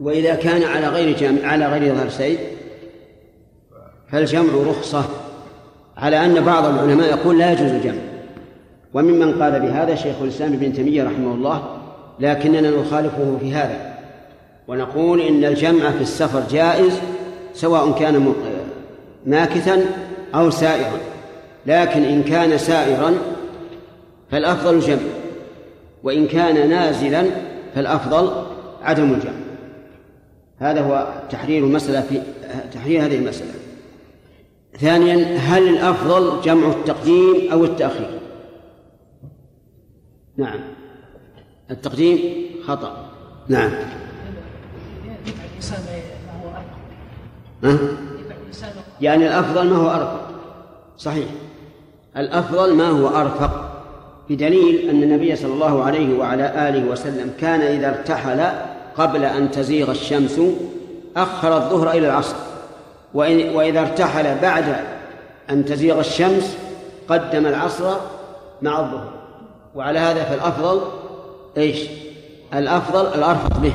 S1: وإذا كان على غير جمع على غير ظهر سير فالجمع رخصة. على أن بعض العلماء يقول لا يجوز الجمع. وممن قال بهذا شيخ الإسلام ابن تيمية رحمه الله لكننا نخالفه في هذا. ونقول إن الجمع في السفر جائز سواء كان ماكثا أو سائرا. لكن إن كان سائرا فالأفضل الجمع وإن كان نازلا فالأفضل عدم الجمع. هذا هو تحرير المسألة في تحرير هذه المسألة. ثانيا هل الأفضل جمع التقديم أو التأخير؟ نعم. التقديم خطأ. نعم.
S4: ما هو الانسان
S1: يعني الأفضل ما هو أرفق. صحيح. الأفضل ما هو أرفق بدليل أن النبي صلى الله عليه وعلى آله وسلم كان إذا ارتحل قبل أن تزيغ الشمس أخر الظهر إلى العصر. وإذا ارتحل بعد أن تزيغ الشمس قدم العصر مع الظهر. وعلى هذا فالأفضل إيش؟ الأفضل الأرفق به.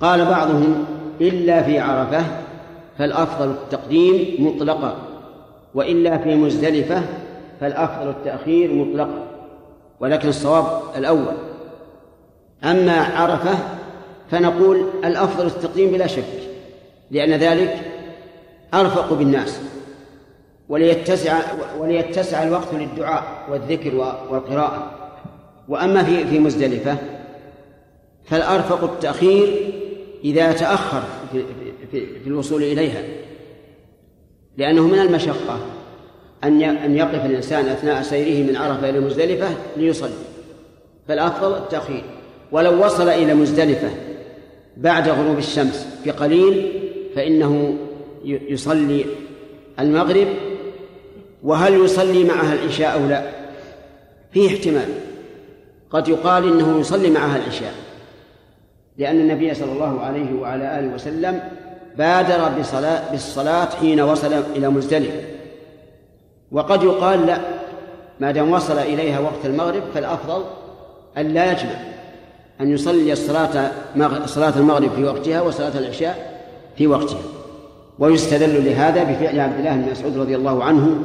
S1: قال بعضهم إلا في عرفة فالأفضل التقديم مطلقا وإلا في مزدلفة فالأفضل التأخير مطلقا ولكن الصواب الأول. أما عرفة فنقول الأفضل التقديم بلا شك لأن ذلك أرفق بالناس وليتسع وليتسع الوقت للدعاء والذكر والقراءة. وأما في في مزدلفة فالأرفق التأخير إذا تأخر في, في, في الوصول إليها. لأنه من المشقة أن أن يقف الإنسان أثناء سيره من عرفة إلى مزدلفة ليصلي. فالأفضل التأخير. ولو وصل إلى مزدلفة بعد غروب الشمس بقليل فإنه يصلي المغرب. وهل يصلي معها العشاء أو لا؟ فيه احتمال. قد يقال إنه يصلي معها العشاء. لأن النبي صلى الله عليه وعلى آله وسلم بادر بصلاة بالصلاة حين وصل إلى مزدلفة. وقد يقال لا ما دام وصل إليها وقت المغرب فالأفضل أن لا يجمع أن يصلي الصلاة صلاة المغرب في وقتها وصلاة العشاء في وقتها. ويستدل لهذا بفعل عبد الله بن مسعود رضي الله عنه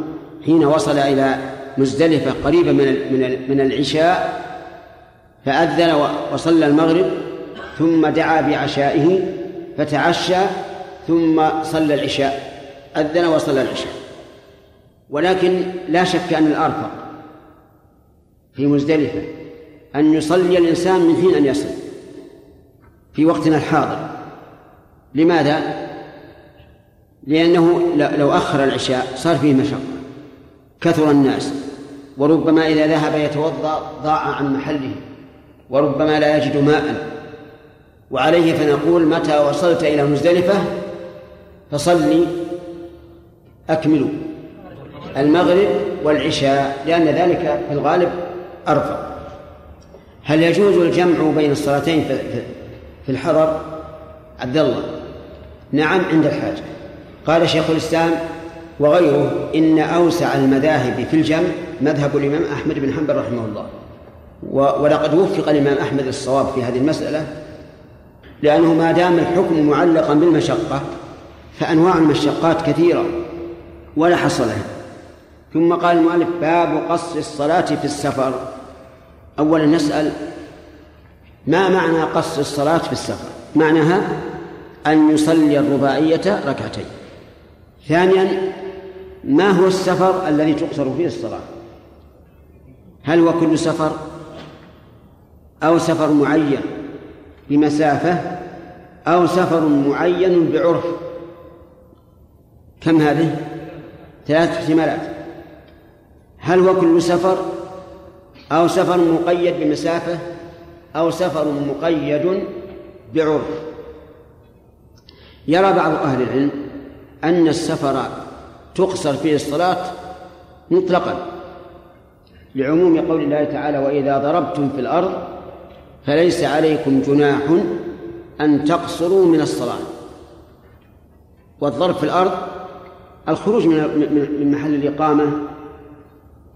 S1: حين وصل إلى مزدلفة قريبا من من من العشاء فأذن وصلى المغرب ثم دعا بعشائه فتعشى ثم صلى العشاء أذن وصلى العشاء. ولكن لا شك أن الأرفق في مزدلفة أن يصلي الإنسان من حين أن يصل في وقتنا الحاضر. لماذا؟ لأنه لو أخر العشاء صار فيه مشقة كثر الناس وربما إذا ذهب يتوضأ ضاع عن محله وربما لا يجد ماء. وعليه فنقول متى وصلت إلى مزدلفة؟ فصلي أكملوا. المغرب والعشاء لأن ذلك في الغالب أرفع. هل يجوز الجمع بين الصلاتين في الحضر؟ عبد الله. نعم عند الحاجة قال شيخ الإسلام وغيره إن أوسع المذاهب في الجمع مذهب الإمام أحمد بن حنبل رحمه الله. ولقد وفق الإمام أحمد الصواب في هذه المسألة. لأنه ما دام الحكم معلقا بالمشقة فأنواع المشقات كثيرة ولا حصر لها ثم قال المؤلف باب قص الصلاة في السفر. أولا نسأل ما معنى قص الصلاة في السفر؟ معناها أن يصلي الرباعية ركعتين. ثانيا ما هو السفر الذي تقصر فيه الصلاة؟ هل هو كل سفر أو سفر معين؟ بمسافة أو سفر معين بعرف. كم هذه؟ ثلاث احتمالات. هل هو كل سفر أو سفر مقيد بمسافة أو سفر مقيد بعرف؟ يرى بعض أهل العلم أن السفر تقصر فيه الصلاة مطلقا لعموم قول الله تعالى وإذا ضربتم في الأرض فليس عليكم جناح أن تقصروا من الصلاة. والضرب في الأرض الخروج من محل الإقامة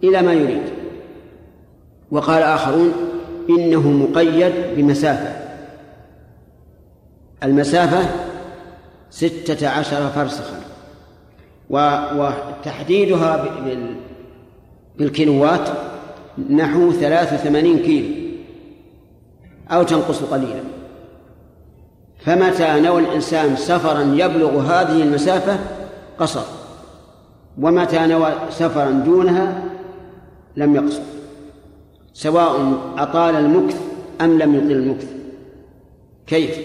S1: إلى ما يريد. وقال آخرون إنه مقيد بمسافة. المسافة ستة عشر فرسخا. وتحديدها بالكيلوات نحو ثلاث وثمانين كيلو. أو تنقص قليلا. فمتى نوى الإنسان سفرا يبلغ هذه المسافة؟ قصر. ومتى نوى سفرا دونها؟ لم يقصر. سواء أطال المكث أم لم يطل المكث. كيف؟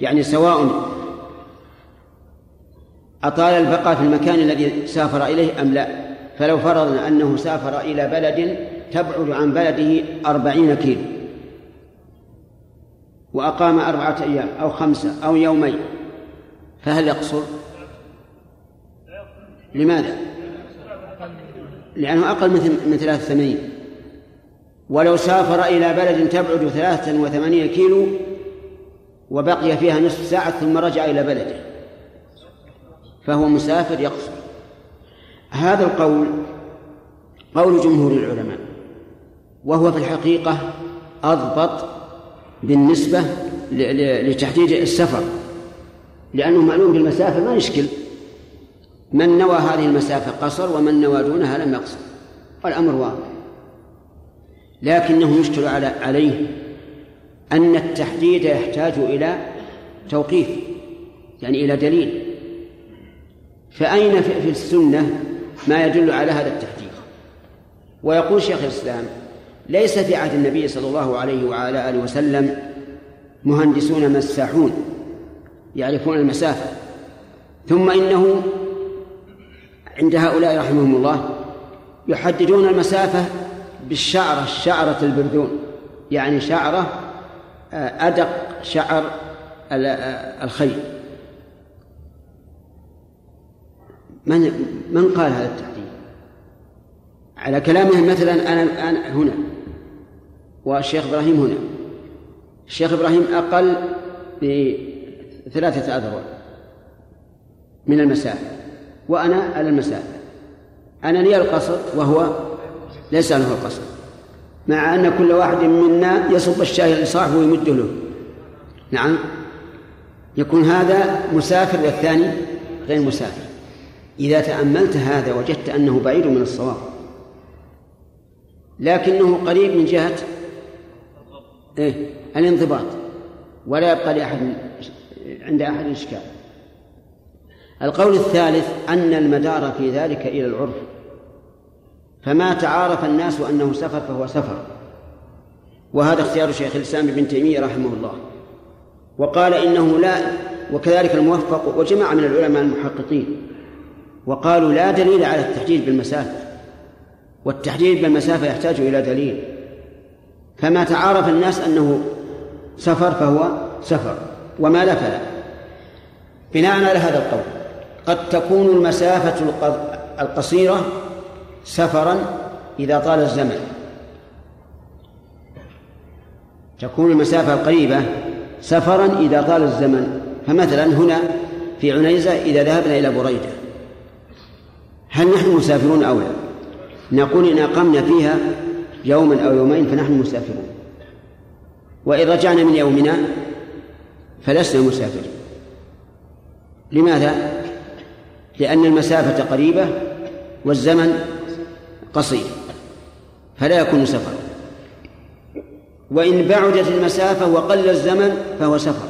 S1: يعني سواء أطال البقاء في المكان الذي سافر إليه أم لا. فلو فرضنا أنه سافر إلى بلد تبعد عن بلده أربعين كيلو. وأقام أربعة أيام أو خمسة أو يومين فهل يقصر؟ لماذا؟ لأنه أقل من ثلاثة وثمانين ولو سافر إلى بلد تبعد ثلاثة وثمانين كيلو وبقي فيها نصف ساعة ثم رجع إلى بلده فهو مسافر يقصر هذا القول قول جمهور العلماء وهو في الحقيقة أضبط بالنسبة لتحديد السفر. لأنه معلوم بالمسافة ما يشكل. من نوى هذه المسافة قصر ومن نوى دونها لم يقصر. والأمر واضح. لكنه يشكل على عليه أن التحديد يحتاج إلى توقيف يعني إلى دليل. فأين في السنة ما يدل على هذا التحديد؟ ويقول شيخ الإسلام ليس في عهد النبي صلى الله عليه وعلى آله وسلم مهندسون مساحون يعرفون المسافة ثم إنه عند هؤلاء رحمهم الله يحددون المسافة بالشعرة شعرة البردون. يعني شعرة آه، أدق شعر آه، الخيل. من من قال هذا التحديد؟ على كلامهم مثلا أنا أنا هنا. والشيخ إبراهيم هنا. الشيخ إبراهيم أقل بثلاثة أذرع من المسافة وأنا على المسافة أنا لي القصر وهو ليس له القصر مع أن كل واحد منا يصب الشاي لصاحبه ويمده له. نعم يكون هذا مسافر والثاني غير مسافر. إذا تأملت هذا وجدت أنه بعيد من الصواب لكنه قريب من جهة إيه الانضباط. ولا يبقى لأحد عند أحد إشكال. القول الثالث أن المدار في ذلك إلى العرف. فما تعارف الناس أنه سفر فهو سفر. وهذا اختيار شيخ الإسلام ابن تيمية رحمه الله. وقال إنه لا وكذلك الموفق وجماعة من العلماء المحققين. وقالوا لا دليل على التحديد بالمسافة. والتحديد بالمسافة يحتاج إلى دليل. فما تعارف الناس أنه سفر فهو سفر وما لا فلا. بناء على هذا القول قد تكون المسافة القصيرة سفرا إذا طال الزمن. تكون المسافة القريبة سفرا إذا طال الزمن. فمثلا هنا في عنيزة إذا ذهبنا إلى بريدة هل نحن مسافرون أو لا؟ نقول إن أقمنا فيها يوما أو يومين فنحن مسافرون. وإن رجعنا من يومنا فلسنا مسافرين لماذا؟ لأن المسافة قريبة والزمن قصير فلا يكون سفرا وإن بعدت المسافة وقل الزمن فهو سفر.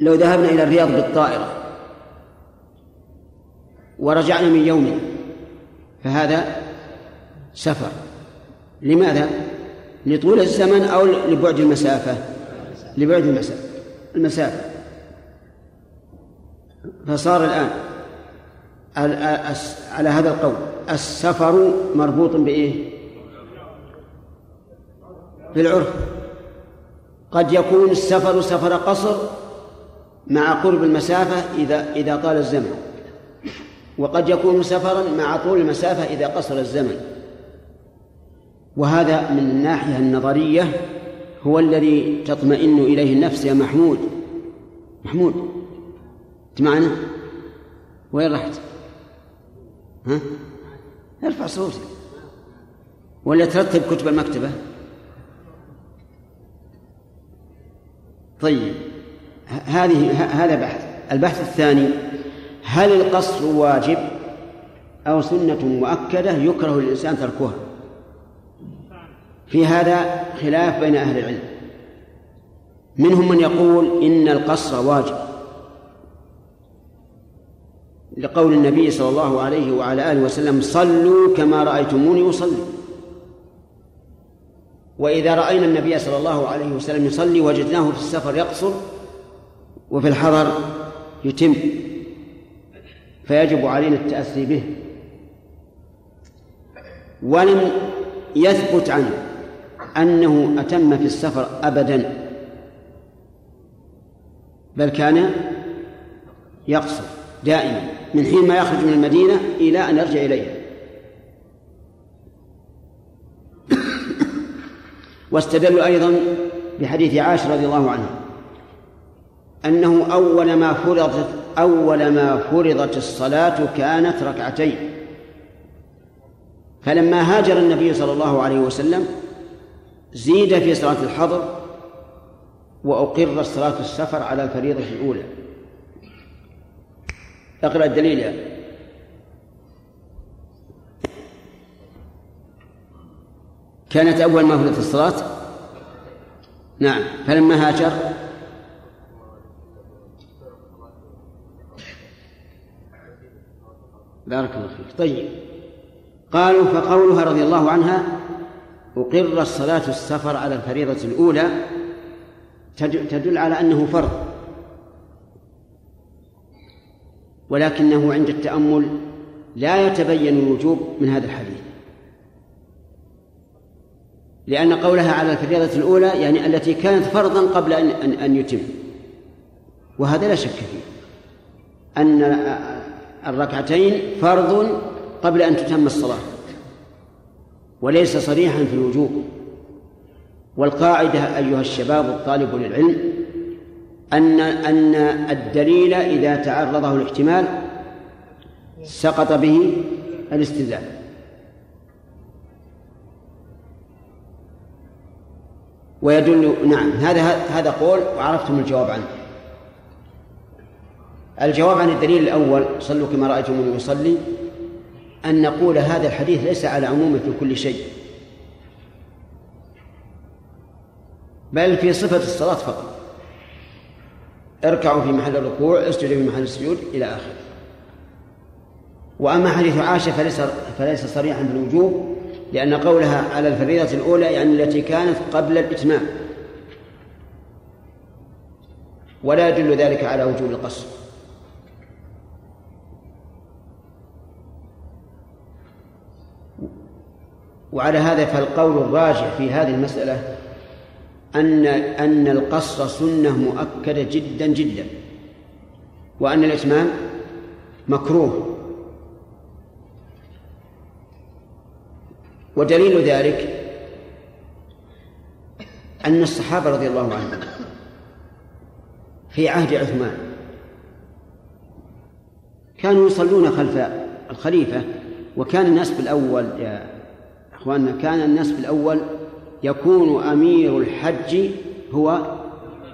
S1: لو ذهبنا إلى الرياض بالطائرة ورجعنا من يوم فهذا سفر. لماذا؟ لطول الزمن أو لبعد المسافة؟ لبعد المسافة المسافة. فصار الآن على هذا القول السفر مربوط بإيه؟ بالعرف. قد يكون السفر سفر قصر مع قرب المسافة إذا إذا طال الزمن. وقد يكون سفرا مع طول المسافة إذا قصر الزمن. وهذا من الناحية النظرية هو الذي تطمئن إليه النفس يا محمود محمود أنت معنا؟ وين رحت؟ ها؟ ارفع صوتك ولا ترتب كتب المكتبة طيب هذه هذا بحث البحث الثاني هل القصر واجب أو سنة مؤكدة يكره للإنسان تركها في هذا خلاف بين أهل العلم. منهم من يقول إن القصر واجب. لقول النبي صلى الله عليه وعلى آله وسلم صلوا كما رأيتموني أصلي. وإذا رأينا النبي صلى الله عليه وسلم يصلي وجدناه في السفر يقصر وفي الحضر يتم. فيجب علينا التأسي به. ولم يثبت عنه. أنه أتم في السفر أبدا. بل كان يقصر دائما من حين ما يخرج من المدينة إلى أن يرجع إليها [COUGHS] واستدلوا أيضا بحديث عائشة رضي الله عنها أنه أول ما فرضت أول ما فرضت الصلاة كانت ركعتين. فلما هاجر النبي صلى الله عليه وسلم زيد في صلاة الحضر وأقر صلاة السفر على الفريضة الأولى. اقرأ الدليل يا كانت أول ما فرضت الصلاة؟ نعم. فلما هاجر؟ بارك الله فيك. طيب. قالوا فقولها رضي الله عنها أقر الصلاة السفر على الفريضة الأولى تدل على أنه فرض. ولكنه عند التأمل لا يتبين الوجوب من هذا الحديث. لأن قولها على الفريضة الأولى يعني التي كانت فرضا قبل أن أن, أن يتم. وهذا لا شك فيه. أن الركعتين فرض قبل أن تتم الصلاة. وليس صريحا في الوجوب. والقاعدة أيها الشباب الطالب للعلم أن أن الدليل إذا تعرضه الاحتمال سقط به الاستدلال. ويدل نعم هذا هذا قول وعرفتم الجواب عنه. الجواب عن الدليل الأول صلوا كما رأيتموني يصلي أن نقول هذا الحديث ليس على عمومه في كل شيء. بل في صفة الصلاة فقط. اركعوا في محل الركوع اسجدوا في محل السجود إلى آخره. وأما حديث عائشة فليس فليس صريحا بالوجوب لأن قولها على الفريضة الأولى يعني التي كانت قبل الإتمام. ولا يدل ذلك على وجوب القصر. وعلى هذا فالقول الراجح في هذه المسألة أن أن القصر سنة مؤكدة جدا جدا وأن الإتمام مكروه. ودليل ذلك أن الصحابة رضي الله عنهم في عهد عثمان كانوا يصلون خلف الخليفة وكان الناس في أخواننا كان الناس في الأول يكون أمير الحج هو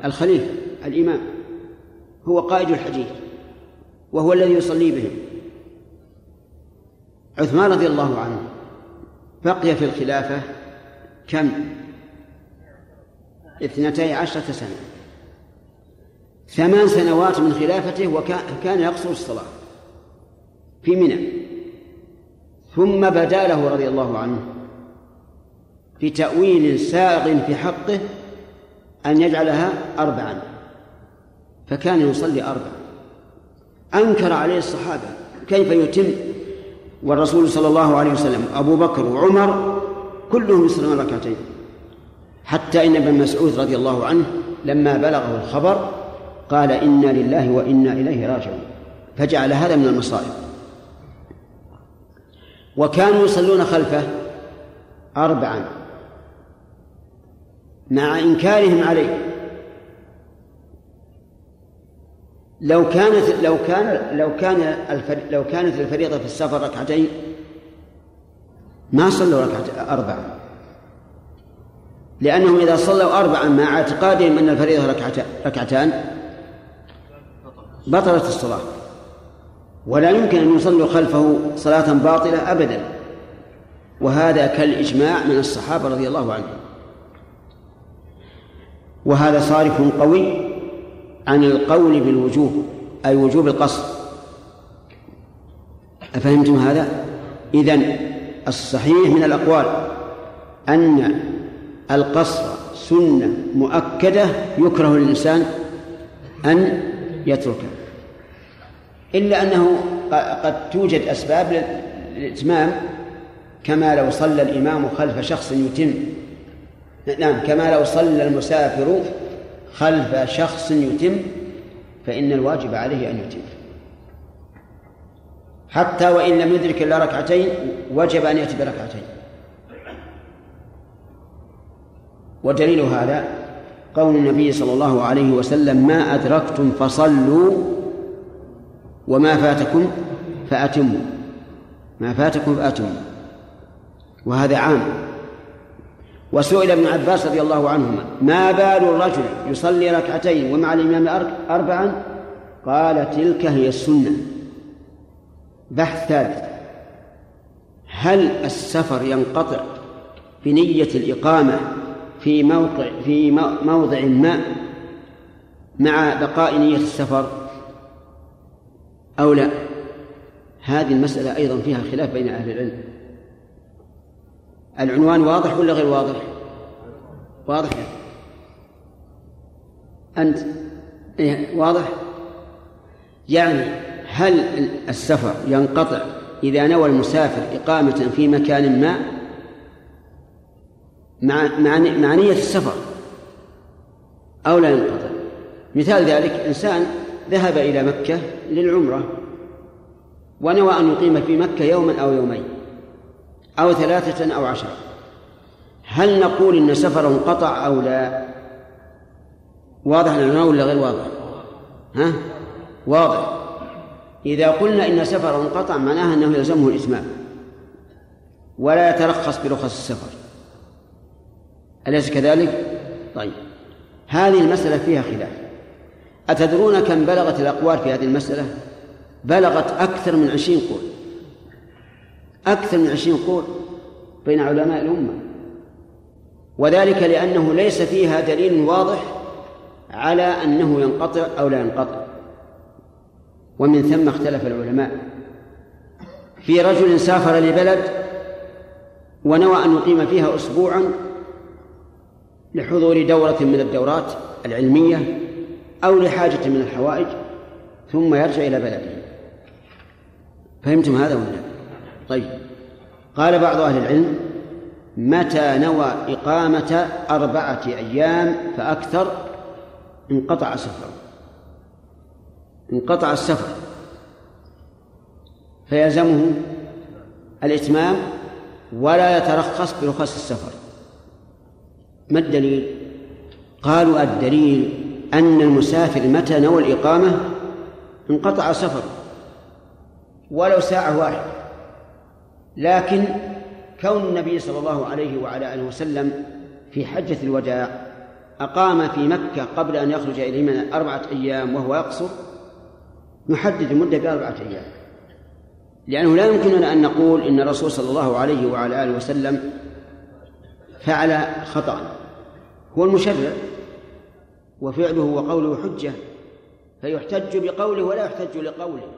S1: الخليفة الإمام هو قائد الحجيج وهو الذي يصلي بهم. عثمان رضي الله عنه بقي في الخلافة كم؟ اثنتي عشرة سنة. ثمان سنوات من خلافته وكان يقصر الصلاة في منى. ثم بدا له رضي الله عنه في تأويل ساغ في حقه أن يجعلها أربعا فكان يصلي أربعا. أنكر عليه الصحابة كيف يتم والرسول صلى الله عليه وسلم أبو بكر وعمر كلهم يصلون ركعتين. حتى إن ابن مسعود رضي الله عنه لما بلغه الخبر قال إنا لله وإنا إليه راجعون فجعل هذا من المصائب. وكانوا يصلون خلفه أربعا. مع إنكارهم عليه. لو كانت لو كان لو كان لو كانت الفريضة في السفر ركعتين ما صلوا ركعتين أربعة. لأنهم إذا صلوا أربعا مع اعتقادهم أن الفريضة ركعتان بطلت الصلاة. ولا يمكن أن يصلوا خلفه صلاة باطلة أبدا. وهذا كالإجماع من الصحابة رضي الله عنهم. وهذا صارف قوي عن القول بالوجوب أي وجوب القصر أفهمتم هذا؟ إذن الصحيح من الأقوال أن القصر سنة مؤكدة يكره للإنسان أن يتركه إلا أنه قد توجد أسباب للإتمام كما لو صلى الإمام خلف شخص يتم نعم كما لو صلى المسافر خلف شخص يتم فإن الواجب عليه أن يتم. حتى وإن لم يدرك إلا ركعتين وجب أن يأتي بركعتين. ودليل هذا قول النبي صلى الله عليه وسلم ما أدركتم فصلوا وما فاتكم فأتموا. ما فاتكم فأتموا. وهذا عام. وسئل ابن عباس رضي الله عنهما ما بال الرجل يصلي ركعتين ومع الإمام أربعا قال تلك هي السنة. بحث ثالث هل السفر ينقطع بنية الإقامة في موقع في موضع ما مع بقاء نية السفر أو لا؟ هذه المسألة أيضا فيها خلاف بين أهل العلم. العنوان واضح ولا غير واضح؟ واضح أنت إيه واضح؟ يعني هل السفر ينقطع إذا نوى المسافر إقامة في مكان ما مع مع نية السفر أو لا ينقطع مثال ذلك إنسان ذهب إلى مكة للعمرة ونوى أن يقيم في مكة يوما أو يومين أو ثلاثة أو عشرة هل نقول إن سفره انقطع أو لا؟ واضح لنا ولا غير واضح؟ ها؟ واضح. إذا قلنا إن سفره انقطع معناها أنه يلزمه الإتمام. ولا يترخص برخص السفر. أليس كذلك؟ طيب. هذه المسألة فيها خلاف. أتدرون كم بلغت الأقوال في هذه المسألة؟ بلغت أكثر من عشرين قول. أكثر من عشرين قول بين علماء الأمة. وذلك لأنه ليس فيها دليل واضح على أنه ينقطع أو لا ينقطع. ومن ثم اختلف العلماء. في رجل سافر لبلد ونوى أن يقيم فيها أسبوعا لحضور دورة من الدورات العلمية أو لحاجة من الحوائج ثم يرجع إلى بلده. فهمتم هذا ولا طيب. قال بعض أهل العلم متى نوى إقامة أربعة أيام فأكثر؟ انقطع سفره انقطع السفر. فيلزمه الإتمام ولا يترخص برخص السفر. ما الدليل؟ قالوا الدليل أن المسافر متى نوى الإقامة؟ انقطع سفره ولو ساعة واحدة. لكن كون النبي صلى الله عليه وعلى آله وسلم في حجة الوداع أقام في مكة قبل أن يخرج من أربعة أيام وهو يقصر نحدد المدة بأربعة أيام. لأنه لا يمكننا أن نقول إن الرسول صلى الله عليه وعلى آله وسلم فعل خطأ. هو المشرع وفعله وقوله حجة فيحتج بقوله ولا يحتج لقوله.